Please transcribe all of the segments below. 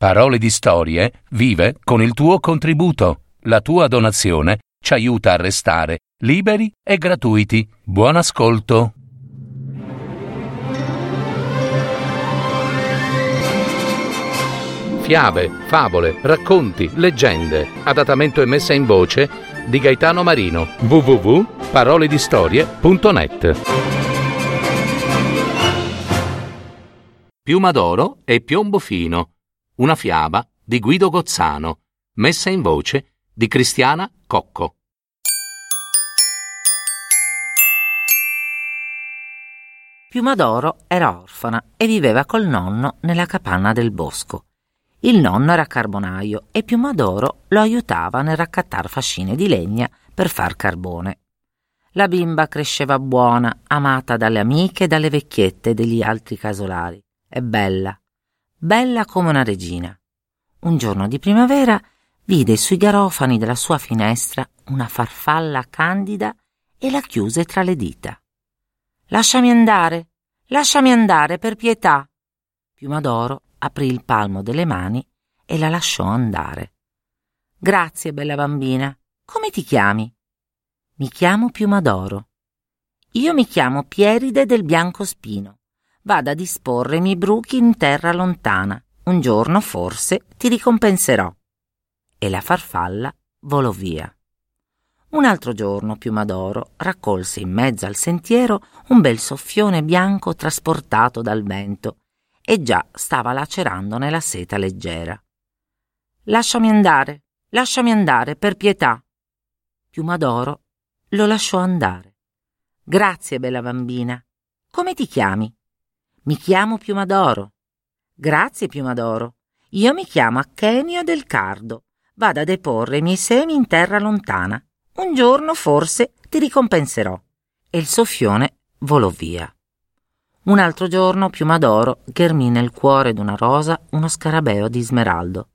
Parole di Storie vive con il tuo contributo. La tua donazione ci aiuta a restare liberi e gratuiti. Buon ascolto. Fiabe, favole, racconti, leggende. Adattamento e messa in voce di Gaetano Marino. www.paroledistorie.net Piuma d'oro e piombo fino. Una fiaba di Guido Gozzano. Messa in voce di Cristiana Cocco. Piuma d'oro era orfana e viveva col nonno nella capanna del bosco. Il nonno era carbonaio e Piuma d'oro lo aiutava nel raccattar fascine di legna per far carbone. La bimba cresceva buona, amata dalle amiche e dalle vecchiette degli altri casolari. E bella, bella come una regina. Un giorno di primavera vide sui garofani della sua finestra una farfalla candida e la chiuse tra le dita. Lasciami andare, lasciami andare per pietà. Piumadoro aprì il palmo delle mani e la lasciò andare. Grazie, bella bambina. Come ti chiami? Mi chiamo Piumadoro. Io mi chiamo Pieride del Biancospino. Vado a disporre i miei bruchi in terra lontana. Un giorno, forse, ti ricompenserò. E la farfalla volò via. Un altro giorno Piumadoro raccolse in mezzo al sentiero un bel soffione bianco trasportato dal vento e già stava lacerando nella seta leggera. Lasciami andare, lasciami andare, per pietà. Piumadoro lo lasciò andare. Grazie, bella bambina. Come ti chiami? Mi chiamo Piumadoro. Grazie, Piumadoro. Io mi chiamo Achenio del Cardo. Vado a deporre i miei semi in terra lontana. Un giorno forse ti ricompenserò. E il soffione volò via. Un altro giorno Piumadoro ghermì nel cuore d'una rosa uno scarabeo di smeraldo.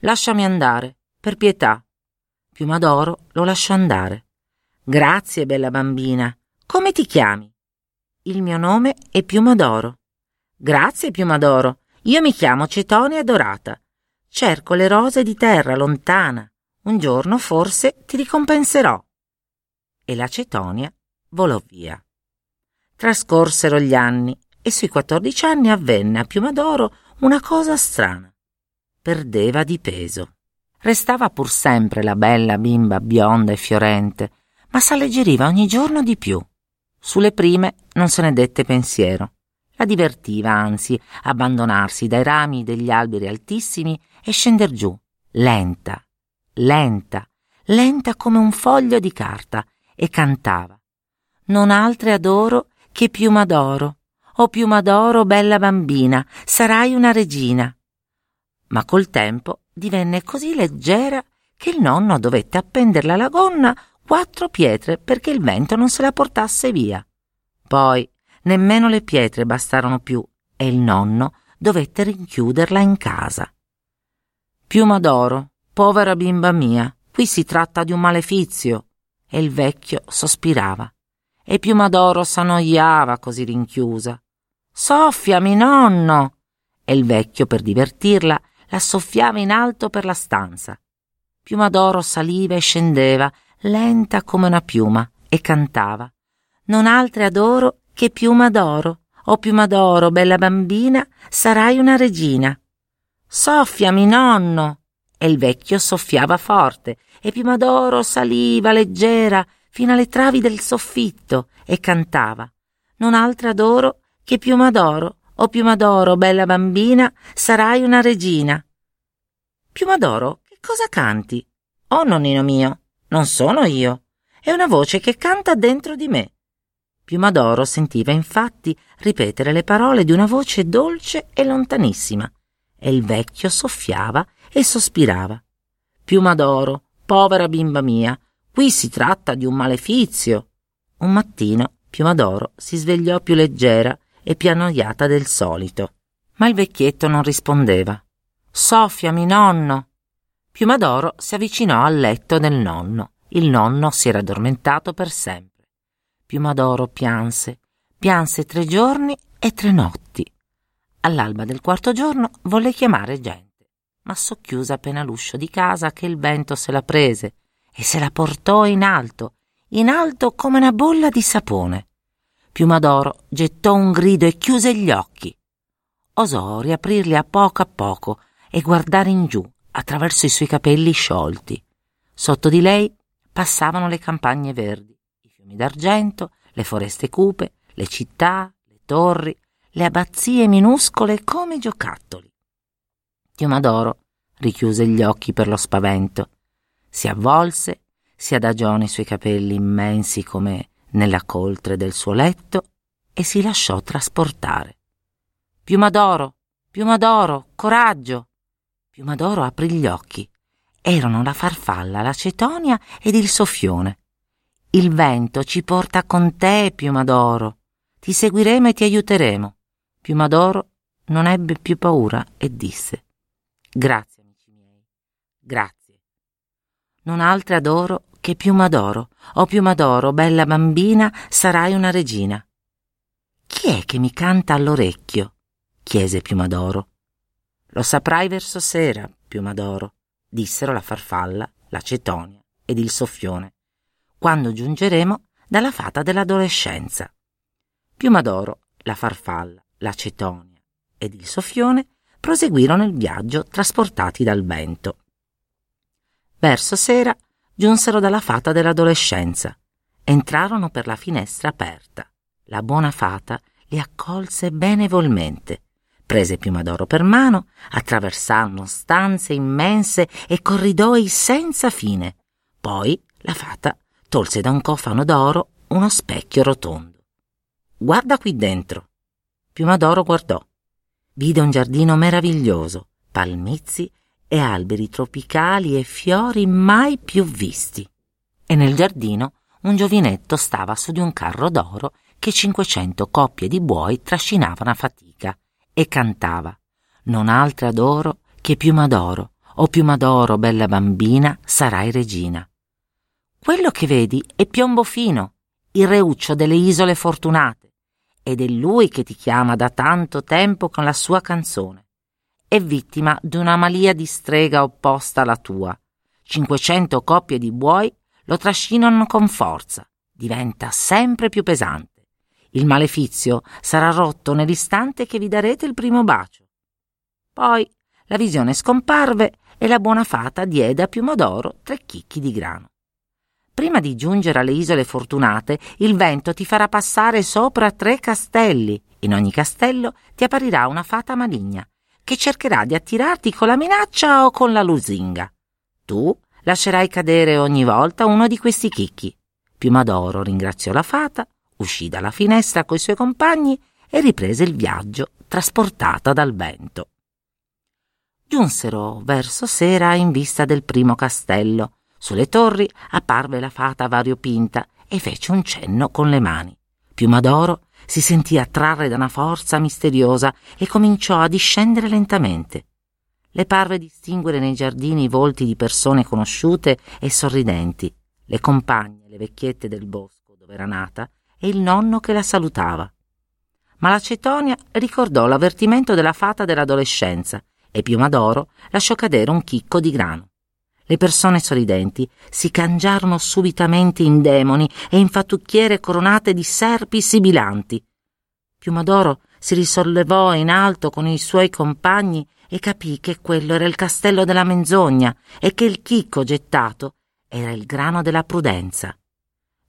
Lasciami andare, per pietà. Piumadoro lo lasciò andare. Grazie, bella bambina. Come ti chiami? Il mio nome è Piumadoro. Grazie, Piumadoro. Io mi chiamo Cetonia Dorata. Cerco le rose di terra lontana. Un giorno forse ti ricompenserò. E la Cetonia volò via. Trascorsero gli anni e sui quattordici anni avvenne a Piumadoro una cosa strana. Perdeva di peso. Restava pur sempre la bella bimba bionda e fiorente, ma s'alleggeriva ogni giorno di più. Sulle prime non se ne dette pensiero. La divertiva, anzi, abbandonarsi dai rami degli alberi altissimi e scender giù, lenta, lenta, lenta come un foglio di carta, e cantava. Non altre adoro che piuma d'oro. O piuma d'oro, bella bambina, sarai una regina. Ma col tempo divenne così leggera che il nonno dovette appenderle alla gonna quattro pietre perché il vento non se la portasse via. Poi nemmeno le pietre bastarono più e il nonno dovette rinchiuderla in casa. Piuma d'oro, povera bimba mia, qui si tratta di un malefizio. E il vecchio sospirava. E Piuma d'oro s'annoiava così rinchiusa. Soffiami, nonno! E il vecchio, per divertirla, la soffiava in alto per la stanza. Piuma d'oro saliva e scendeva, lenta come una piuma, e cantava. Non altre adoro che piuma d'oro. O piuma d'oro, bella bambina, sarai una regina. Soffiami, nonno! E il vecchio soffiava forte, e piuma d'oro saliva leggera fino alle travi del soffitto e cantava. Non altra adoro che piuma d'oro. O piuma d'oro, bella bambina, sarai una regina. Piuma d'oro, che cosa canti? Oh, nonnino mio, non sono io. È una voce che canta dentro di me. Piumadoro sentiva infatti ripetere le parole di una voce dolce e lontanissima, e il vecchio soffiava e sospirava. Piumadoro, povera bimba mia, qui si tratta di un malefizio. Un mattino Piumadoro si svegliò più leggera e più annoiata del solito. Ma il vecchietto non rispondeva. Soffiami, nonno. Piumadoro si avvicinò al letto del nonno. Il nonno si era addormentato per sempre. Piumadoro pianse, pianse tre giorni e tre notti. All'alba del quarto giorno volle chiamare gente. ma socchiuse appena l'uscio di casa che il vento se la prese e se la portò in alto, in alto come una bolla di sapone. Piumadoro gettò un grido e chiuse gli occhi. Osò riaprirli a poco a poco e guardare in giù attraverso i suoi capelli sciolti. Sotto di lei passavano le campagne verdi, fiumi d'argento, le foreste cupe, le città, le torri, le abbazie minuscole come giocattoli. Piumadoro richiuse gli occhi per lo spavento, si avvolse, si adagiò nei suoi capelli immensi come nella coltre del suo letto e si lasciò trasportare. Piumadoro, Piumadoro, coraggio! Piumadoro aprì gli occhi. Erano la farfalla, la cetonia ed il soffione. Il vento ci porta con te, Piumadoro. Ti seguiremo e ti aiuteremo. Piumadoro non ebbe più paura e disse: Grazie, amici miei, grazie. Non altre adoro che Piumadoro. O Piumadoro, bella bambina, sarai una regina. Chi è che mi canta all'orecchio? chiese Piumadoro. Lo saprai verso sera, Piumadoro, dissero la farfalla, la cetonia ed il soffione, quando giungeremo dalla fata dell'adolescenza. Piumadoro, la farfalla, la cetonia ed il soffione proseguirono il viaggio trasportati dal vento. Verso sera giunsero dalla fata dell'adolescenza. Entrarono per la finestra aperta. La buona fata li accolse benevolmente Prese Piumadoro per mano, attraversarono stanze immense e corridoi senza fine. Poi la fata tolse da un cofano d'oro uno specchio rotondo. Guarda qui dentro. Piumadoro guardò. Vide un giardino meraviglioso, palmizi e alberi tropicali e fiori mai più visti. E nel giardino un giovinetto stava su di un carro d'oro che cinquecento coppie di buoi trascinavano a fatica e cantava Non altra adoro che piuma d'oro, o piuma d'oro, bella bambina, sarai regina. Quello che vedi è Piombo Fino, il reuccio delle isole fortunate, ed è lui che ti chiama da tanto tempo con la sua canzone. È vittima di una malia di strega opposta alla tua. Cinquecento coppie di buoi lo trascinano con forza, diventa sempre più pesante. Il malefizio sarà rotto nell'istante che vi darete il primo bacio. Poi la visione scomparve e la buona fata diede a Piumodoro tre chicchi di grano. Prima di giungere alle isole fortunate, il vento ti farà passare sopra tre castelli. In ogni castello ti apparirà una fata maligna, che cercherà di attirarti con la minaccia o con la lusinga. Tu lascerai cadere ogni volta uno di questi chicchi. Piumadoro ringraziò la fata uscì dalla finestra coi suoi compagni e riprese il viaggio trasportata dal vento. Giunsero verso sera in vista del primo castello. Sulle torri apparve la fata variopinta e fece un cenno con le mani. Piumadoro si sentì attrarre da una forza misteriosa e cominciò a discendere lentamente. Le parve distinguere nei giardini i volti di persone conosciute e sorridenti, le compagne, le vecchiette del bosco dove era nata, e il nonno che la salutava. Ma la Cetonia ricordò l'avvertimento della fata dell'adolescenza e Piumadoro lasciò cadere un chicco di grano. Le persone sorridenti si cangiarono subitamente in demoni e in fattucchiere coronate di serpi sibilanti. Piumadoro si risollevò in alto con i suoi compagni e capì che quello era il castello della menzogna e che il chicco gettato era il grano della prudenza.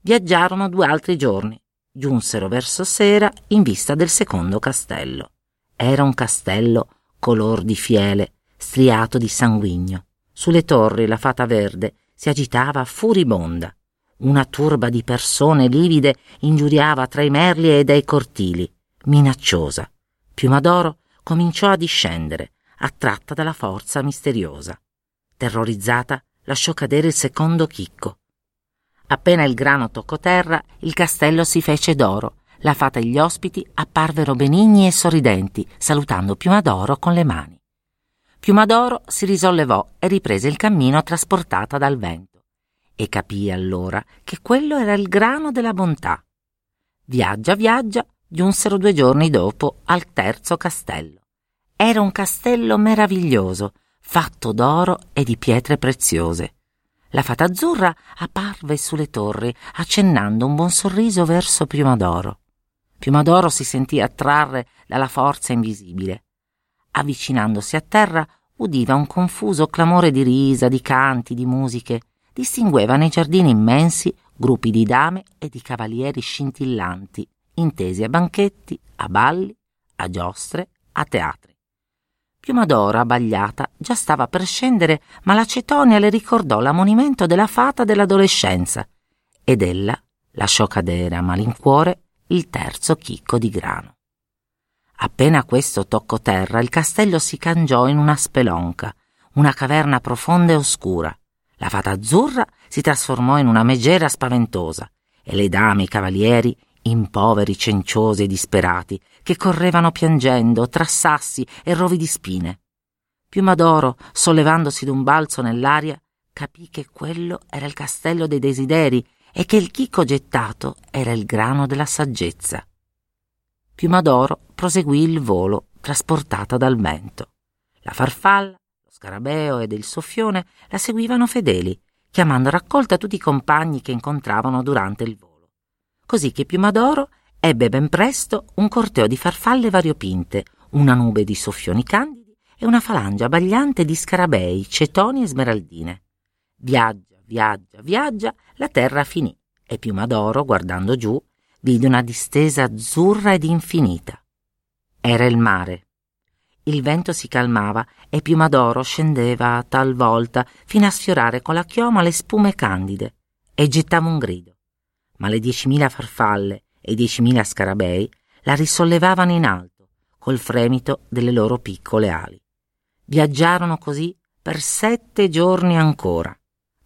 Viaggiarono due altri giorni giunsero verso sera in vista del secondo castello. Era un castello color di fiele, striato di sanguigno. Sulle torri la fata verde si agitava furibonda. Una turba di persone livide ingiuriava tra i merli e dai cortili, minacciosa. Piumadoro cominciò a discendere, attratta dalla forza misteriosa. Terrorizzata, lasciò cadere il secondo chicco. Appena il grano toccò terra, il castello si fece d'oro. La fata e gli ospiti apparvero benigni e sorridenti, salutando Piumadoro con le mani. Piumadoro si risollevò e riprese il cammino trasportata dal vento. E capì allora che quello era il grano della bontà. Viaggia, viaggia, giunsero due giorni dopo al terzo castello. Era un castello meraviglioso, fatto d'oro e di pietre preziose. La fata azzurra apparve sulle torri, accennando un buon sorriso verso Piumadoro. Piumadoro si sentì attrarre dalla forza invisibile. Avvicinandosi a terra, udiva un confuso clamore di risa, di canti, di musiche. Distingueva nei giardini immensi gruppi di dame e di cavalieri scintillanti, intesi a banchetti, a balli, a giostre, a teatri. Piumadoro, abbagliata, già stava per scendere, ma la Cetonia le ricordò l'ammonimento della fata dell'adolescenza ed ella lasciò cadere a malincuore il terzo chicco di grano. Appena questo toccò terra, il castello si cangiò in una spelonca, una caverna profonda e oscura. La fata azzurra si trasformò in una megera spaventosa e le dame e i cavalieri in poveri cenciosi e disperati che correvano piangendo tra sassi e rovi di spine. Piumadoro, sollevandosi d'un balzo nell'aria, capì che quello era il castello dei desideri e che il chicco gettato era il grano della saggezza. Piumadoro proseguì il volo, trasportata dal vento. La farfalla, lo scarabeo ed il soffione la seguivano fedeli, chiamando a raccolta tutti i compagni che incontravano durante il volo così che Piumadoro ebbe ben presto un corteo di farfalle variopinte, una nube di soffioni candidi e una falange abbagliante di scarabei, cetoni e smeraldine. Viaggia, viaggia, viaggia, la terra finì e Piumadoro, guardando giù, vide una distesa azzurra ed infinita. Era il mare. Il vento si calmava e Piumadoro scendeva talvolta fino a sfiorare con la chioma le spume candide e gettava un grido ma le diecimila farfalle e i diecimila scarabei la risollevavano in alto col fremito delle loro piccole ali. Viaggiarono così per sette giorni ancora.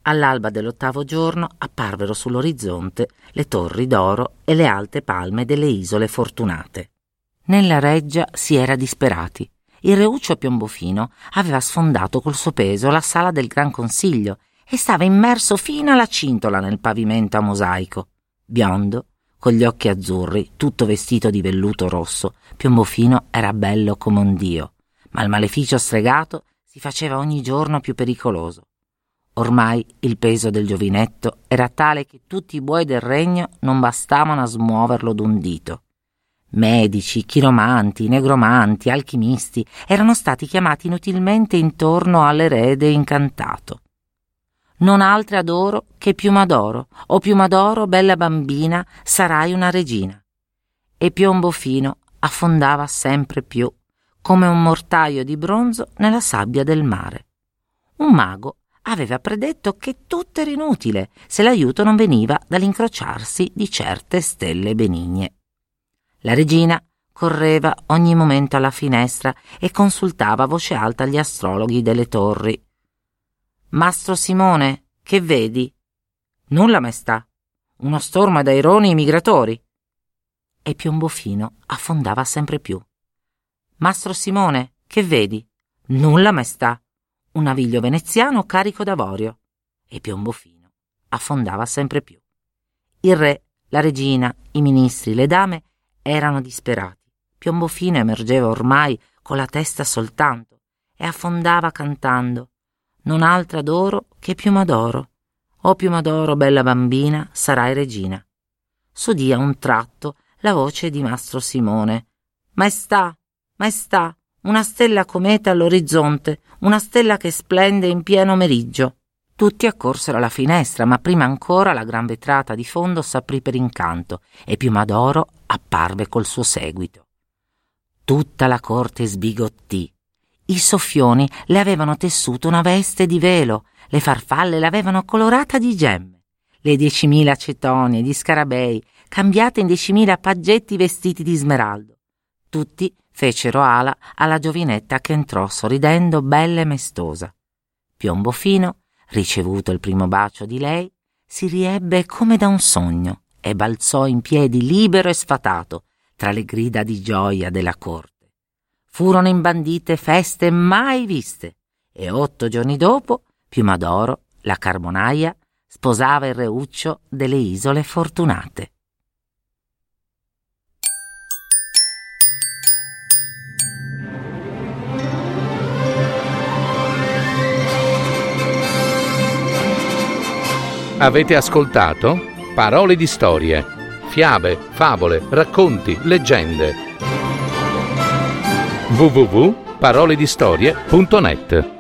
All'alba dell'ottavo giorno apparvero sull'orizzonte le torri d'oro e le alte palme delle isole fortunate. Nella reggia si era disperati. Il reuccio Piombofino aveva sfondato col suo peso la sala del Gran Consiglio e stava immerso fino alla cintola nel pavimento a mosaico biondo, con gli occhi azzurri, tutto vestito di velluto rosso, Piombofino era bello come un dio, ma il maleficio stregato si faceva ogni giorno più pericoloso. Ormai il peso del giovinetto era tale che tutti i buoi del regno non bastavano a smuoverlo d'un dito. Medici, chiromanti, negromanti, alchimisti erano stati chiamati inutilmente intorno all'erede incantato non altre adoro che Piumadoro, o Piumadoro, bella bambina, sarai una regina. E Piombo Fino affondava sempre più, come un mortaio di bronzo nella sabbia del mare. Un mago aveva predetto che tutto era inutile se l'aiuto non veniva dall'incrociarsi di certe stelle benigne. La regina correva ogni momento alla finestra e consultava a voce alta gli astrologhi delle torri Mastro Simone, che vedi? Nulla, maestà. Uno stormo d'aironi migratori. E Piombofino affondava sempre più. Mastro Simone, che vedi? Nulla, maestà. Un naviglio veneziano carico d'avorio. E Piombofino affondava sempre più. Il re, la regina, i ministri, le dame erano disperati. Piombofino emergeva ormai con la testa soltanto e affondava cantando non altra d'oro che Piumadoro. O Piumadoro, bella bambina, sarai regina. S'udì a un tratto la voce di Mastro Simone. Maestà, maestà, una stella cometa all'orizzonte, una stella che splende in pieno meriggio. Tutti accorsero alla finestra, ma prima ancora la gran vetrata di fondo s'aprì per incanto e Piumadoro apparve col suo seguito. Tutta la corte sbigottì i soffioni le avevano tessuto una veste di velo, le farfalle l'avevano colorata di gemme, le diecimila cetonie di scarabei cambiate in diecimila paggetti vestiti di smeraldo. Tutti fecero ala alla giovinetta che entrò sorridendo bella e mestosa. Piombo fino, ricevuto il primo bacio di lei, si riebbe come da un sogno e balzò in piedi libero e sfatato tra le grida di gioia della corte. Furono imbandite feste mai viste e otto giorni dopo Piumadoro, la carbonaia, sposava il reuccio delle isole fortunate. Avete ascoltato Parole di storie, fiabe, favole, racconti, leggende. www.paroledistorie.net